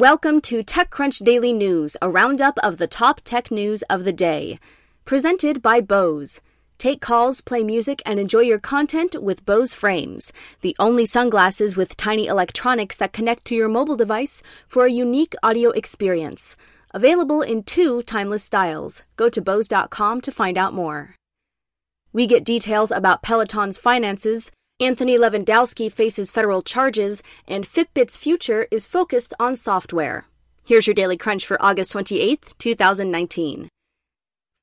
Welcome to TechCrunch Daily News, a roundup of the top tech news of the day. Presented by Bose. Take calls, play music, and enjoy your content with Bose Frames, the only sunglasses with tiny electronics that connect to your mobile device for a unique audio experience. Available in two timeless styles. Go to Bose.com to find out more. We get details about Peloton's finances. Anthony Levandowski faces federal charges, and Fitbit's future is focused on software. Here's your daily crunch for August 28th, 2019.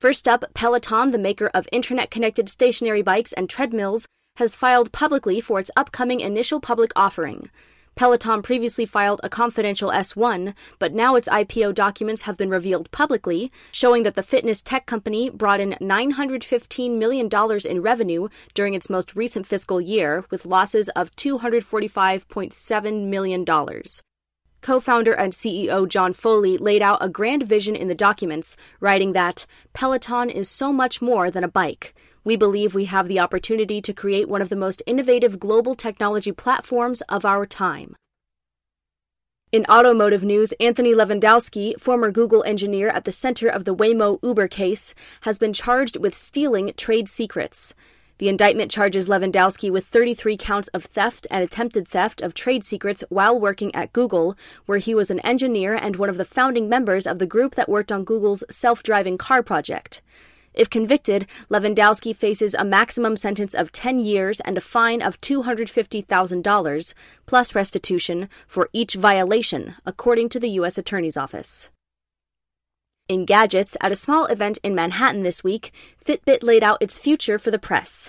First up, Peloton, the maker of internet connected stationary bikes and treadmills, has filed publicly for its upcoming initial public offering. Peloton previously filed a confidential S1, but now its IPO documents have been revealed publicly, showing that the fitness tech company brought in $915 million in revenue during its most recent fiscal year, with losses of $245.7 million. Co founder and CEO John Foley laid out a grand vision in the documents, writing that Peloton is so much more than a bike. We believe we have the opportunity to create one of the most innovative global technology platforms of our time. In automotive news, Anthony Levandowski, former Google engineer at the center of the Waymo Uber case, has been charged with stealing trade secrets. The indictment charges Levandowski with 33 counts of theft and attempted theft of trade secrets while working at Google, where he was an engineer and one of the founding members of the group that worked on Google's self driving car project. If convicted, Levandowski faces a maximum sentence of 10 years and a fine of $250,000, plus restitution for each violation, according to the U.S. Attorney's Office. In gadgets, at a small event in Manhattan this week, Fitbit laid out its future for the press.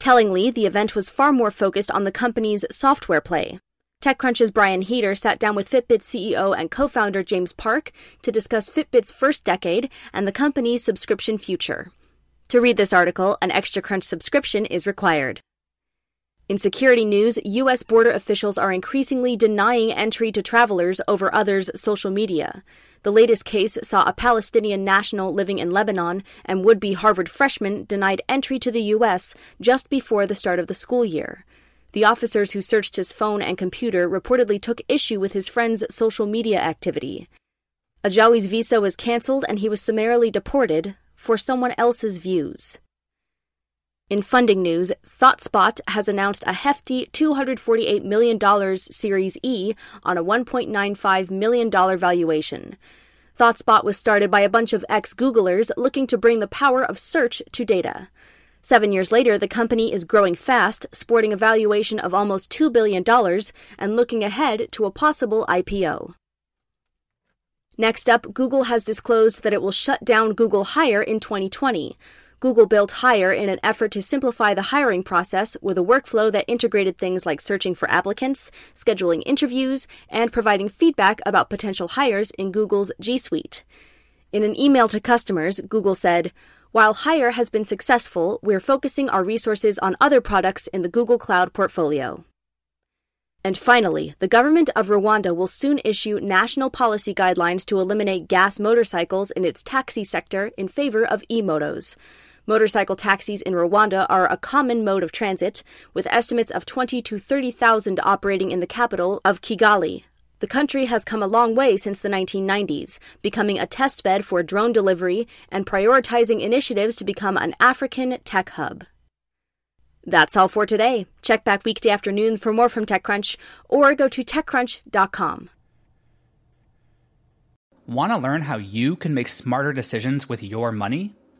Tellingly, the event was far more focused on the company's software play. TechCrunch's Brian Heater sat down with Fitbit CEO and co founder James Park to discuss Fitbit's first decade and the company's subscription future. To read this article, an Extra Crunch subscription is required. In security news, U.S. border officials are increasingly denying entry to travelers over others' social media. The latest case saw a Palestinian national living in Lebanon and would be Harvard freshman denied entry to the U.S. just before the start of the school year. The officers who searched his phone and computer reportedly took issue with his friend's social media activity. Ajawi's visa was canceled and he was summarily deported for someone else's views. In funding news, ThoughtSpot has announced a hefty $248 million Series E on a $1.95 million valuation. ThoughtSpot was started by a bunch of ex Googlers looking to bring the power of search to data. Seven years later, the company is growing fast, sporting a valuation of almost $2 billion and looking ahead to a possible IPO. Next up, Google has disclosed that it will shut down Google Hire in 2020. Google built Hire in an effort to simplify the hiring process with a workflow that integrated things like searching for applicants, scheduling interviews, and providing feedback about potential hires in Google's G Suite. In an email to customers, Google said, while Hire has been successful, we're focusing our resources on other products in the Google Cloud portfolio. And finally, the government of Rwanda will soon issue national policy guidelines to eliminate gas motorcycles in its taxi sector in favor of e motos. Motorcycle taxis in Rwanda are a common mode of transit, with estimates of 20 to 30,000 operating in the capital of Kigali. The country has come a long way since the 1990s, becoming a testbed for drone delivery and prioritizing initiatives to become an African tech hub. That's all for today. Check back weekday afternoons for more from TechCrunch or go to TechCrunch.com. Want to learn how you can make smarter decisions with your money?